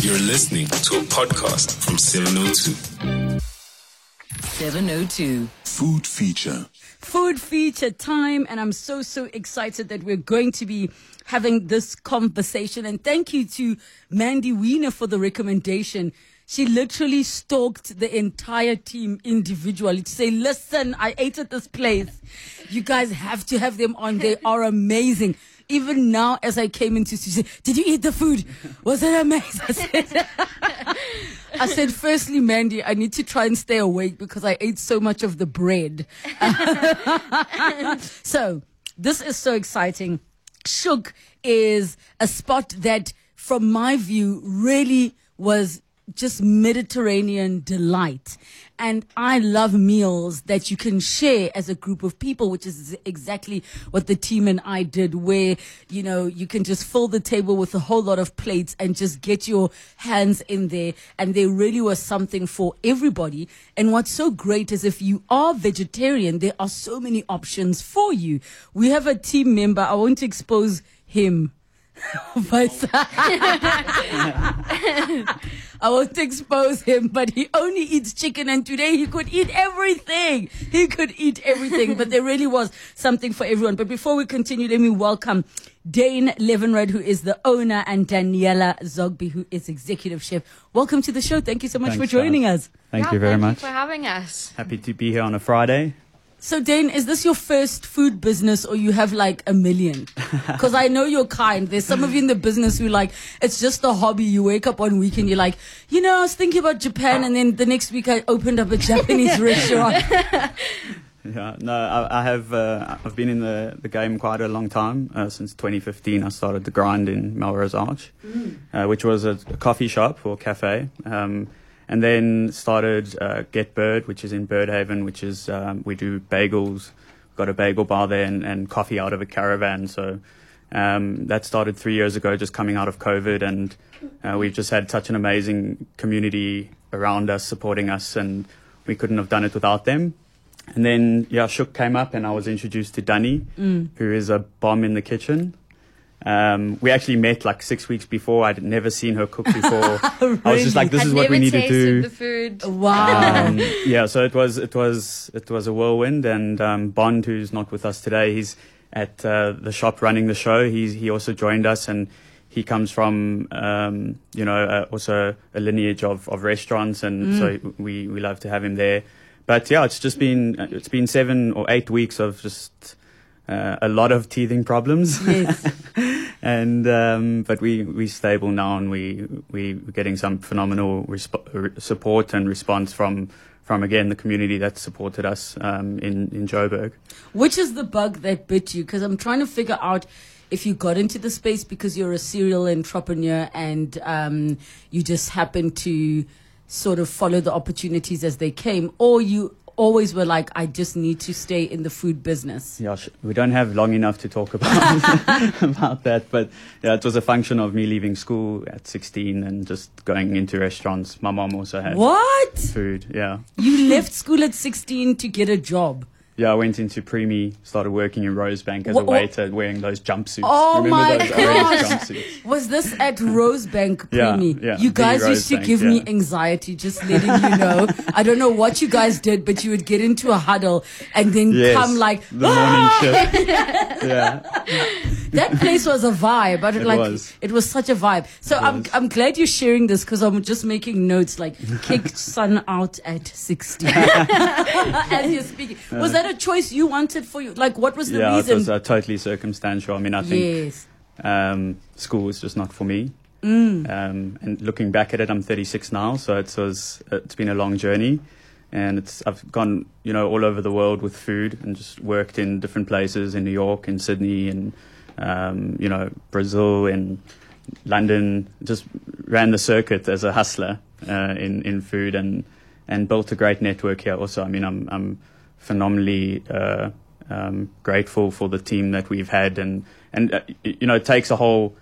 You're listening to a podcast from 702. 702. Food feature. food feature time and i'm so so excited that we're going to be having this conversation and thank you to mandy wiener for the recommendation she literally stalked the entire team individually to say listen i ate at this place you guys have to have them on they are amazing even now as i came into she did you eat the food was it amazing I said, I said, firstly, Mandy, I need to try and stay awake because I ate so much of the bread. so, this is so exciting. Shuk is a spot that, from my view, really was just Mediterranean delight. And I love meals that you can share as a group of people, which is exactly what the team and I did, where, you know, you can just fill the table with a whole lot of plates and just get your hands in there. And there really was something for everybody. And what's so great is if you are vegetarian, there are so many options for you. We have a team member. I want to expose him. But I won't expose him, but he only eats chicken, and today he could eat everything. He could eat everything, but there really was something for everyone. But before we continue, let me welcome Dayne Levinrad, who is the owner, and Daniella Zoghby, who is executive chef. Welcome to the show. Thank you so much Thanks, for joining guys. us. Thank Yeah, you very thank much. you for having us. Happy to be here on a Friday. So, Dayne, is this your first food business or you have like a million? Because I know you're kind. There's some of you in the business who like, it's just a hobby. You wake up one week and you're like, you know, I was thinking about Japan and then the next week I opened up a Japanese restaurant. Yeah, no, I, I have. Uh, I've been in the, the game quite a long time. Uh, since 2015, I started the grind in Melrose Arch, uh, which was a, a coffee shop or cafe, um, and then started uh, Get Bird, which is in Birdhaven, which is um, we do bagels. Got a bagel bar there and, and coffee out of a caravan. So um, that started three years ago, just coming out of COVID, and uh, we've just had such an amazing community around us supporting us, and we couldn't have done it without them. And then, yeah, Shuk came up and I was introduced to Dunny, who is a bomb in the kitchen. Um, we actually met like six weeks before. I'd never seen her cook before. I was just like, this Had is what we need to do. the food. Wow. Um, yeah, so it was, it was, it was a whirlwind. And um, Bond, who's not with us today, he's at uh, the shop running the show. He's, he also joined us and he comes from, um, you know, uh, also a lineage of, of restaurants. And so we, we love to have him there. But yeah, it's just been, it's been seven or eight weeks of just uh, a lot of teething problems. yes. and um, but we we stable now, and we we we're getting some phenomenal resp- support and response from from again the community that supported us um, in in Joburg. Which is the bug that bit you? Because I'm trying to figure out if you got into the space because you're a serial entrepreneur and um, you just happened to sort of follow the opportunities as they came, or you always were like, I just need to stay in the food business. Yeah, we don't have long enough to talk about about that, but yeah, it was a function of me leaving school at 16 and just going into restaurants. My mom also had What? food. Yeah, You left school at 16 to get a job. Yeah. I went into Primi, started working in Rosebank as Wha- a waiter, wearing those jumpsuits. Oh Remember my those gosh. orange jumpsuits? Was this at Rosebank Yeah, Primi? yeah, you the guys used to Rosebank, give me yeah. anxiety, just letting you know. I don't know what you guys did, but you would get into a huddle and then Yes, come like, the "Ah!" morning shift. yeah, that place was a vibe. But It like, was. it was such a vibe. So I'm, was. I'm glad you're sharing this because I'm just making notes like, kicked son out at 16. As you're speaking. Was that a choice you wanted for you? Like, what was the yeah. It was uh, totally circumstantial. I mean, I think yes. um, school was just not for me. Mm. Um, and looking back at it, I'm 36 now, so it was it's been a long journey, and it's I've gone you know all over the world with food and just worked in different places in New York, in Sydney, and um, you know Brazil and London. Just ran the circuit as a hustler uh, in in food and and built a great network here. Also, I mean, I'm I'm phenomenally uh, um, grateful for the team that we've had, and and uh, you know it takes a whole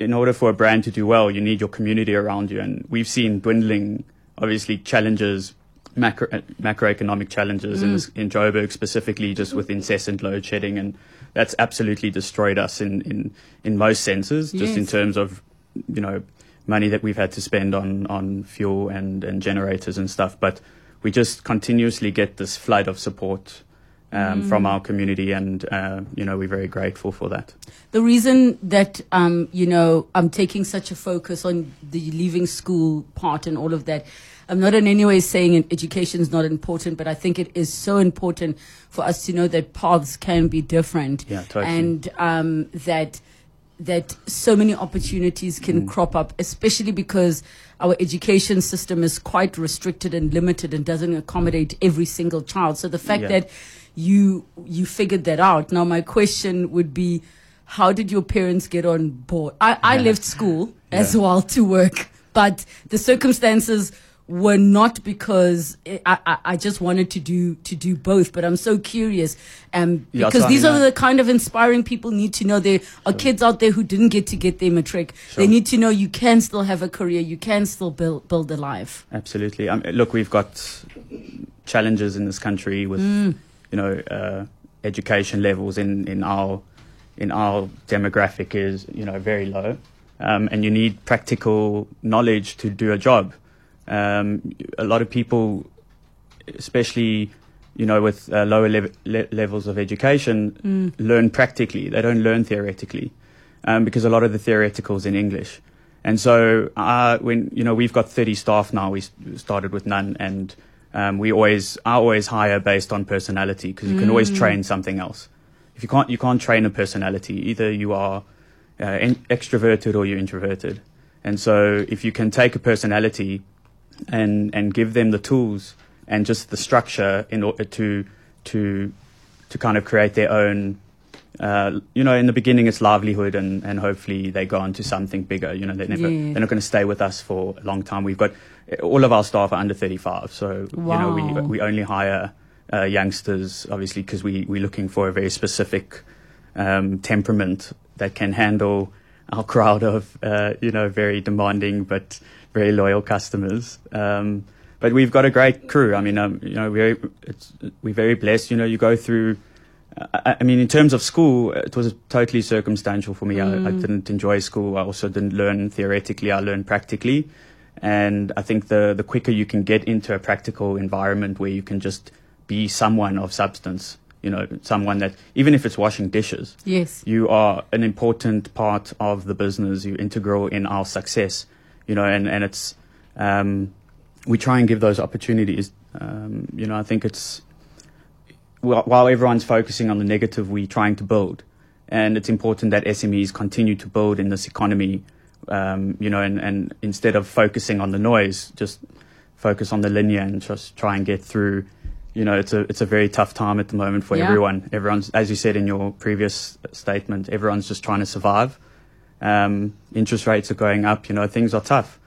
in order for a brand to do well, you need your community around you. And we've seen dwindling, obviously, challenges, macro, uh, macroeconomic challenges in, this, in Joburg specifically, just with incessant load shedding. And that's absolutely destroyed us in, in, in most senses, just in terms of, you know, money that we've had to spend on on fuel and and generators and stuff, but we just continuously get this flood of support um, from our community, and uh, you know we're very grateful for that. The reason that um, you know I'm taking such a focus on the leaving school part and all of that, I'm not in any way saying education is not important, but I think it is so important for us to know that paths can be different, Yeah, totally. and um, that that so many opportunities can crop up, especially because our education system is quite restricted and limited and doesn't accommodate every single child. So the fact Yeah. that you you figured that out. Now my question would be, how did your parents get on board? I, I left school as Yeah. well to work, but the circumstances were not because I, I, I just wanted to do to do both. But I'm so curious, um, Yeah, because these are the kind of inspiring people need to know. There are kids out there who didn't get to get their matric. They need to know you can still have a career, you can still build build a life. Absolutely. Um, look, we've got challenges in this country with, you know, uh, education levels in, in our in our demographic is you know very low, um, and you need practical knowledge to do a job. Um, a lot of people, especially you know with uh, lower le- levels of education, learn practically. They don't learn theoretically um, because a lot of the theoretical is in English. And so, uh, when you know we've got 30 staff now, we started with none, and um, we always I always hire based on personality because you can always train something else. If you can't, you can't train a personality. Either you are uh, in, extroverted or you're introverted. And so, if you can take a personality and and give them the tools and just the structure in order to to to kind of create their own uh, you know, in the beginning it's livelihood and, and hopefully they go on to something bigger. You know, they never Yeah. they're not going to stay with us for a long time. We've got all of our staff are under 35, so you know we we only hire uh, youngsters obviously because we we're looking for a very specific um, temperament that can handle our crowd of uh, you know very demanding but very loyal customers. Um, but we've got a great crew. I mean, um, you know, we're it's, we're very blessed. You know, you go through. I, I mean, in terms of school, it was totally circumstantial for me. I, I didn't enjoy school. I also didn't learn theoretically. I learned practically, and I think the the quicker you can get into a practical environment where you can just be someone of substance, you know, someone that even if it's washing dishes, Yes. you are an important part of the business. You're integral in our success, you know, and, and it's, um, we try and give those opportunities. Um, you know, I think it's, while, while everyone's focusing on the negative, we're trying to build. And it's important that SMEs continue to build in this economy, um, you know, and, and instead of focusing on the noise, just focus on the linear and just try and get through. You know, it's a it's a very tough time at the moment for Yeah. everyone. Everyone's, as you said in your previous statement, everyone's just trying to survive. Um, interest rates are going up. You know, things are tough.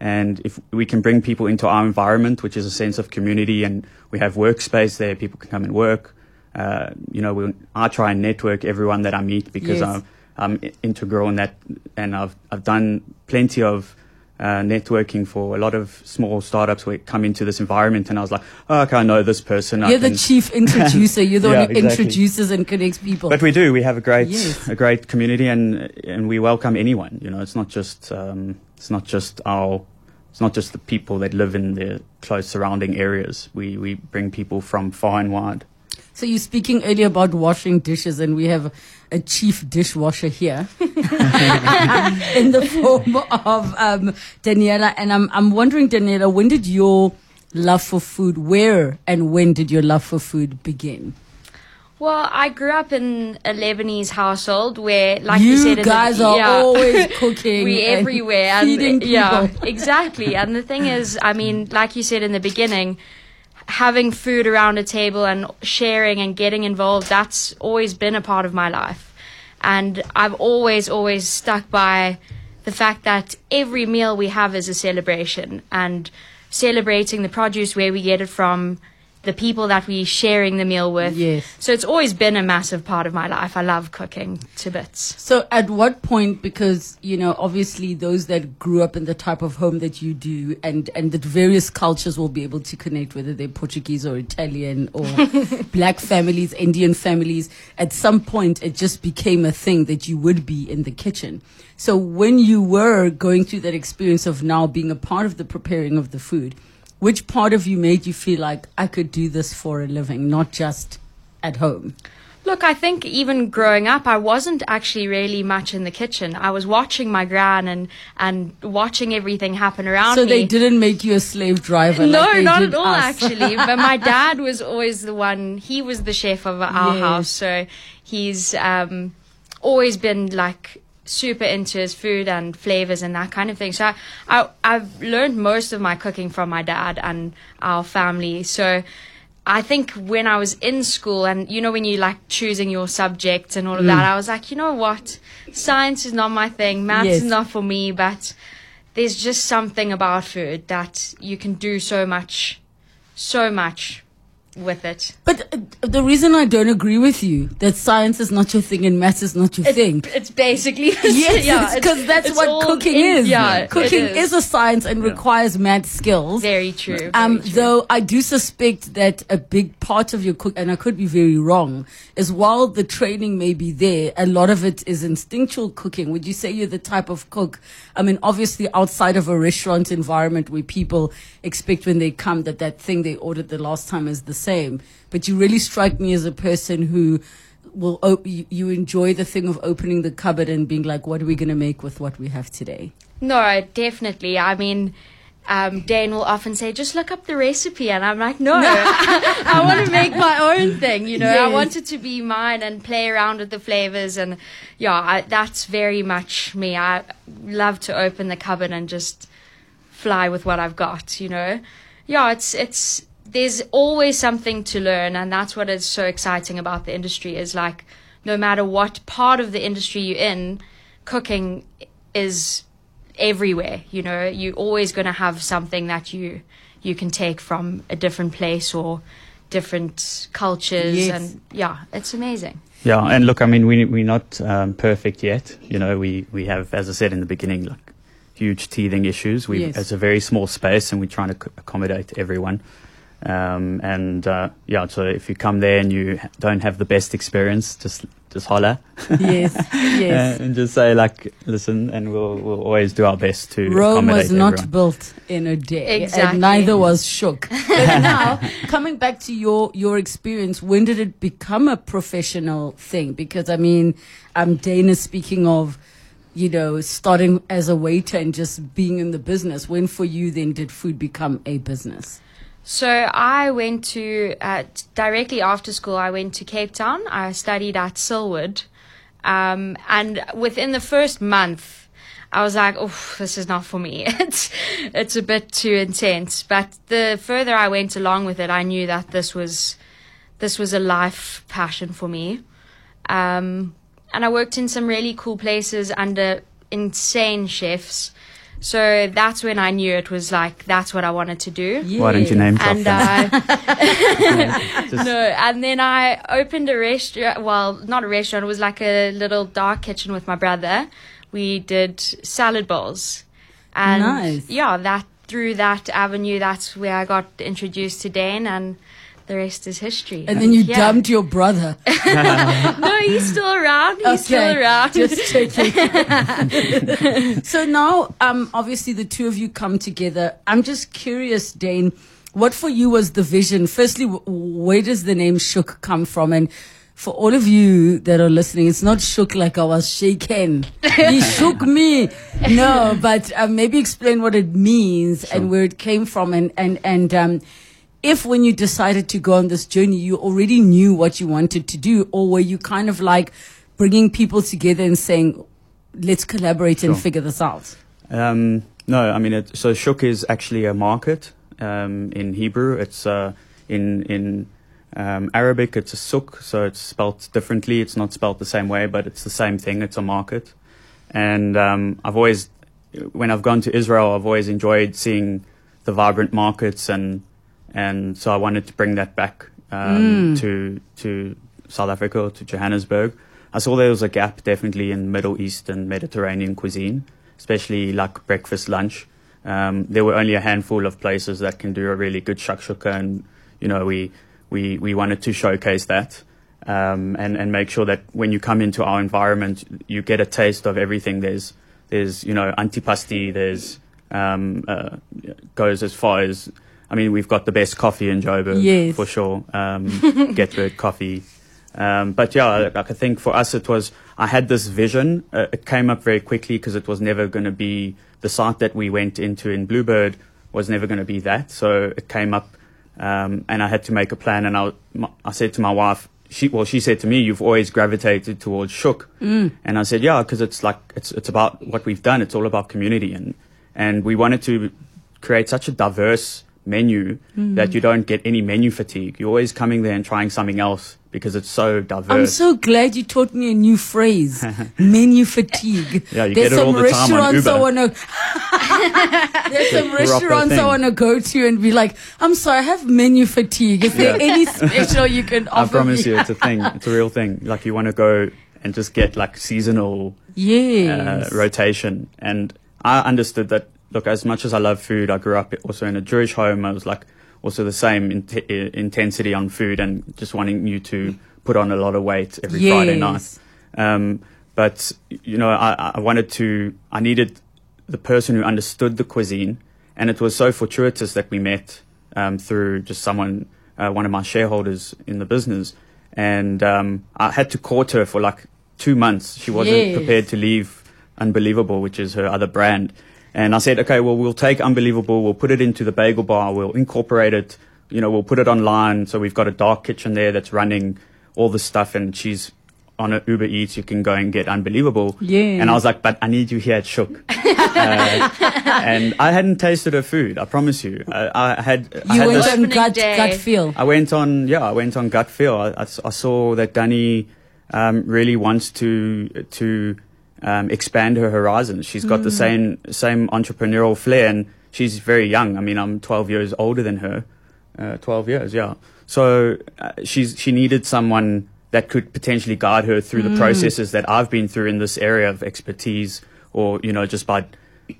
And if we can bring people into our environment, which is a sense of community, and we have workspace there, people can come and work. Uh, you know, we, I try and network everyone that I meet because Yes. I'm, I'm i- integral in that, and I've I've done plenty of uh, networking for a lot of small startups where come into this environment, and I was like, oh, okay, I know this person. You're the chief introducer. You're the Yeah, one who exactly. introduces and connects people. But we do. We have a great, Yes. a great community, and and we welcome anyone. You know, it's not just um, it's not just our, it's not just the people that live in the close surrounding areas. We we bring people from far and wide. So you're speaking earlier about washing dishes, and we have a chief dishwasher here in the form of um, Daniella. And I'm I'm wondering, Daniella, when did your love for food, where and when did your love for food begin? Well, I grew up in a Lebanese household where, like you, you said, the- guys are yeah. always cooking. we and everywhere and yeah exactly and the thing is i mean like you said in the beginning having food around a table and sharing and getting involved that's always been a part of my life. And i've always always stuck by the fact that every meal we have is a celebration. And celebrating the produce where we get it from the people that we sharing the meal with. Yes. So it's always been a massive part of my life. I love cooking to bits. So at what point, because, you know, obviously those that grew up in the type of home that you do and, and that various cultures will be able to connect, whether they're Portuguese or Italian or black families, Indian families, at some point it just became a thing that you would be in the kitchen. So when you were going through that experience of now being a part of the preparing of the food, which part of you made you feel like I could do this for a living, not just at home? Look, I think even growing up, I wasn't actually really much in the kitchen. I was watching my gran and, and watching everything happen around So me. So they didn't make you a slave driver. no, like not at all, us. actually. but my dad was always the one. He was the chef of our Yes. house, so he's um, always been like super into his food and flavors and that kind of thing. So I, I, I've learned most of my cooking from my dad and our family. So. I think when I was in school and you know when you like choosing your subjects and all of Mm. that, I was like, you know what? Science is not my thing, maths Yes. is not for me, but there's just something about food that you can do so much, so much with it. But uh, the reason I don't agree with you that science is not your thing and maths is not your thing. It's basically Yes, yeah, because that's it's what cooking in- is. Yeah, cooking is a science and requires math skills. very true. very Um, true. though I do suspect that a big part of your cook, and I could be very wrong, is while the training may be there, a lot of it is instinctual cooking. Would you say you're the type of cook? I mean, obviously outside of a restaurant environment where people expect when they come that that thing they ordered the last time is the same. But you really strike me as a person who will, op- you, enjoy the thing of opening the cupboard and being like, what are we going to make with what we have today? no, definitely. I mean. Um, Dayne will often say, "Just look up the recipe," and I'm like, "No, I want to make my own thing. You know, I want it to be mine and play around with the flavors." And yeah, I, that's very much me. I love to open the cupboard and just fly with what I've got. You know, yeah, it's it's there's always something to learn, and that's what is so exciting about the industry. Is like, no matter what part of the industry you're in, cooking is everywhere. You know, you're always going to have something that you you can take from a different place or different cultures, Yes. and yeah, it's amazing. Yeah, and look, I mean, we we're not um, perfect yet. You know, we we have, as I said in the beginning, like huge teething issues. We Yes. it's a very small space, and we're trying to c- accommodate everyone. Um, and uh, yeah, so if you come there and you don't have the best experience, just just holler Yes, yes. and just say like, listen, and we'll we'll always do our best to Rome was not everyone. built in a day, Exactly. and neither was Shuk. But now, coming back to your your experience, when did it become a professional thing? Because I mean, um, Dayne speaking of, you know, starting as a waiter and just being in the business. When for you then did food become a business? So I went to directly after school. I went to Cape Town. I studied at Silwood, um, and within the first month, I was like, "Oh, this is not for me. It's it's a bit too intense." But the further I went along with it, I knew that this was this was a life passion for me. Um, and I worked in some really cool places under insane chefs. So that's when I knew it was like that's what I wanted to do. Why don't you name drop And Just- no, and then I opened a restaurant. Well, not a restaurant. It was like a little dark kitchen with my brother. We did salad bowls, and Nice. yeah, that through that avenue, that's where I got introduced to Dayne, and the rest is history. And then you Yeah. dumped your brother. No, he's still around. He's still around. Just checking. so now, um, obviously the two of you come together. I'm just curious, Dayne, what for you was the vision? Firstly, where does the name Shuk come from? And for all of you that are listening, it's not shook like I was shaken. He shook me. No, but uh, maybe explain what it means and where it came from, and and and um, if when you decided to go on this journey, you already knew what you wanted to do, or were you kind of like bringing people together and saying, let's collaborate and figure this out? Um, no, I mean, it, so shuk is actually a market um, in Hebrew. It's uh, in in um, Arabic. It's a suk, so it's spelt differently. It's not spelt the same way, but it's the same thing. It's a market, and um, I've always, when I've gone to Israel, I've always enjoyed seeing the vibrant markets and and so I wanted to bring that back um, to to South Africa to Johannesburg. I saw there was a gap definitely in Middle East and Mediterranean cuisine, especially like breakfast, lunch. Um, there were only a handful of places that can do a really good shakshuka, and you know we we we wanted to showcase that um, and and make sure that when you come into our environment, you get a taste of everything. There's there's you know antipasti. There's um, uh, goes as far as I mean we've got the best coffee in Joburg Yes. for sure. Um, Getbird coffee. Um, but yeah, like, I think for us it was I had this vision. Uh, it came up very quickly because it was never going to be the site that we went into in Bluebird was never going to be that. So it came up, um, and I had to make a plan. And I, I said to my wife, she well, she said to me, "You've always gravitated towards Shuk," and I said, "Yeah, because it's like it's it's about what we've done. It's all about community, and and we wanted to create such a diverse menu that you don't get any menu fatigue. You're always coming there and trying something else because it's so diverse. I'm so glad you taught me a new phrase, menu fatigue. Yeah, you There's get it all some the time on restaurants I want to. There's some restaurants I want to go to and be like, I'm sorry, I have menu fatigue. Is there any special you can offer I promise me? you, it's a thing. It's a real thing. Like you want to go and just get like seasonal Yes. uh, rotation. And I understood that. Look, as much as I love food, I grew up also in a Jewish home. I was like also the same in- intensity on food and just wanting you to put on a lot of weight every Friday night. Yes. Um, but you know, I, I wanted to. I needed the person who understood the cuisine, and it was so fortuitous that we met um, through just someone, uh, one of my shareholders in the business, and um, I had to court her for like two months. She wasn't Yes. prepared to leave Unbelievable, which is her other brand. And I said, okay, well, we'll take Unbelievable, we'll put it into the bagel bar, we'll incorporate it, you know, we'll put it online. So we've got a dark kitchen there that's running all the stuff, and she's on a Uber Eats. You can go and get Unbelievable. Yes. And I was like, but I need you here at Shuk. uh, and I hadn't tasted her food. I promise you. I, I had. I You had went this- on gut, gut feel. I went on, yeah, I went on gut feel. I saw that Danny um, really wants to to um, expand her horizons. She's got the same same entrepreneurial flair, and she's very young. I mean, I'm 12 years older than her, uh, 12 years, yeah. So uh, she's she needed someone that could potentially guide her through the processes that I've been through in this area of expertise, or you know, just by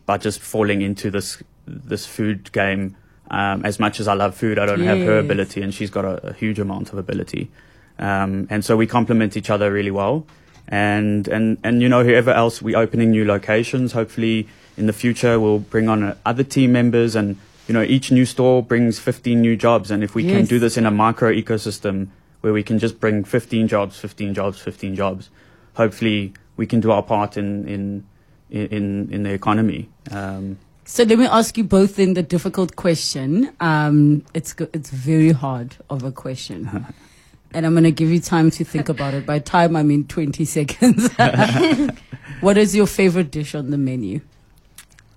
by just falling into this this food game. Um, as much as I love food, I don't have her ability, and she's got a, a huge amount of ability. Um, and so we complement each other really well. And, and, and, you know, whoever else, we're opening new locations. Hopefully in the future, we'll bring on uh, other team members and, you know, each new store brings 15 new jobs. And if we can do this in a micro ecosystem where we can just bring 15 jobs, 15 jobs, 15 jobs, hopefully we can do our part in, in, in, in the economy. Um, So let me ask you both in the difficult question. Um, it's it's very hard of a question, and I'm going to give you time to think about it. By time, I mean 20 seconds. what is your favorite dish on the menu?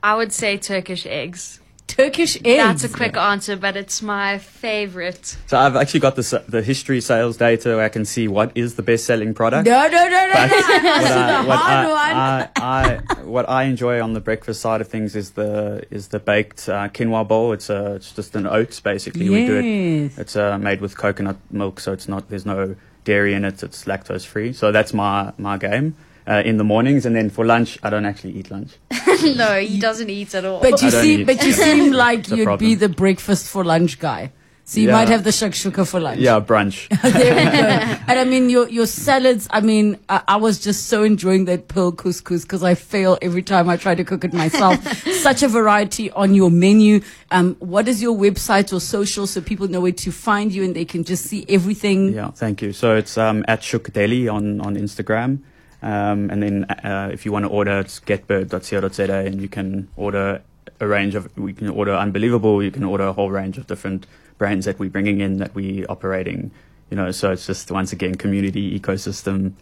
I would say Turkish eggs. Turkish eggs. That's a quick answer, but it's my favorite. so I've actually got the, the history sales data where I can see what is the best selling product. no, no, no, no, But no. what, I, what, hard I, I, I, what I enjoy on the breakfast side of things is the is the baked uh, quinoa bowl. It's a it's just an oats basically. We do it. Yes. It's uh, made with coconut milk, so it's not there's no dairy in it. It's lactose free. So that's my my game uh, in the mornings, and then for lunch I don't actually eat lunch. no, he doesn't eat at all. But you I don't seem, eat. but you seem like a you'd be problem. the breakfast for lunch guy. So you Yeah. might have the shakshuka for lunch. Yeah, brunch. there we go. And I mean, your your salads. I mean, I, I was just so enjoying that pearl couscous because I fail every time I try to cook it myself. Such a variety on your menu. Um, what is your website or social so people know where to find you and they can just see everything? Yeah, thank you. So it's um, at Shuk Deli on, on Instagram. Um, and then uh, if you want to order, it's getbird.co.za and you can order a range of, we can order Unbelievable, you can order a whole range of different brands that we're bringing in that we're operating, you know, so it's just once again community ecosystem.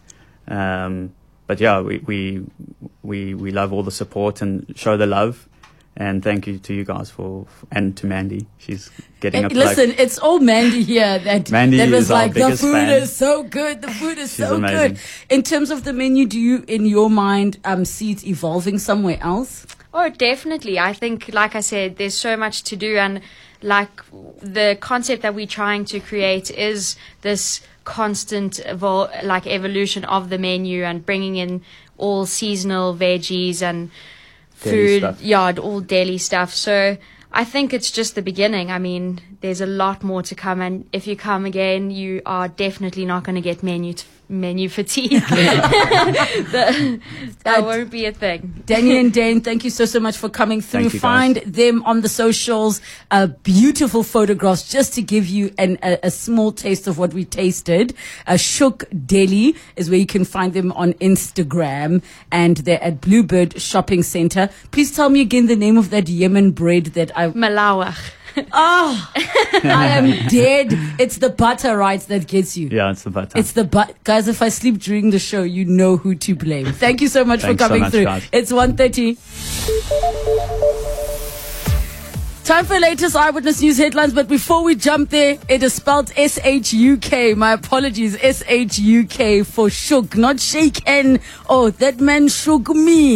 Um, but yeah, we, we, we, we love all the support and show the love. And thank you to you guys for, and to Mandy. She's getting a plug. Listen, it's all Mandy here that Mandy that was is our like the food fan. is so good. The food is She's so amazing. good. In terms of the menu, do you, in your mind, um, see it evolving somewhere else? Oh, definitely. I think, like I said, there's so much to do, and like the concept that we're trying to create is this constant evol- like evolution of the menu and bringing in all seasonal veggies and Food, stuff. yeah, all daily stuff. So I think it's just the beginning. I mean, there's a lot more to come, and if you come again, you are definitely not going to get menu t- menu fatigue. that, that won't be a thing. Danny and Dayne, thank you so, so much for coming through. Thank you, guys. Find them on the socials. Uh, beautiful photographs just to give you an, a, a small taste of what we tasted. Uh, Shuk Deli is where you can find them on Instagram and they're at Bluebird Shopping Center. Please tell me again the name of that Yemen bread that I, Malawach. Oh, I am dead. It's the butter, right, that gets you. Yeah, it's the butter. It's the but guys. If I sleep during the show, you know who to blame. Thank you so much for Thanks so coming much, through. guys. It's 1.30. Time for latest eyewitness news headlines, but before we jump there, it is spelled S H U K. My apologies, S H U K for shook, not shake N. Oh, that man shook me.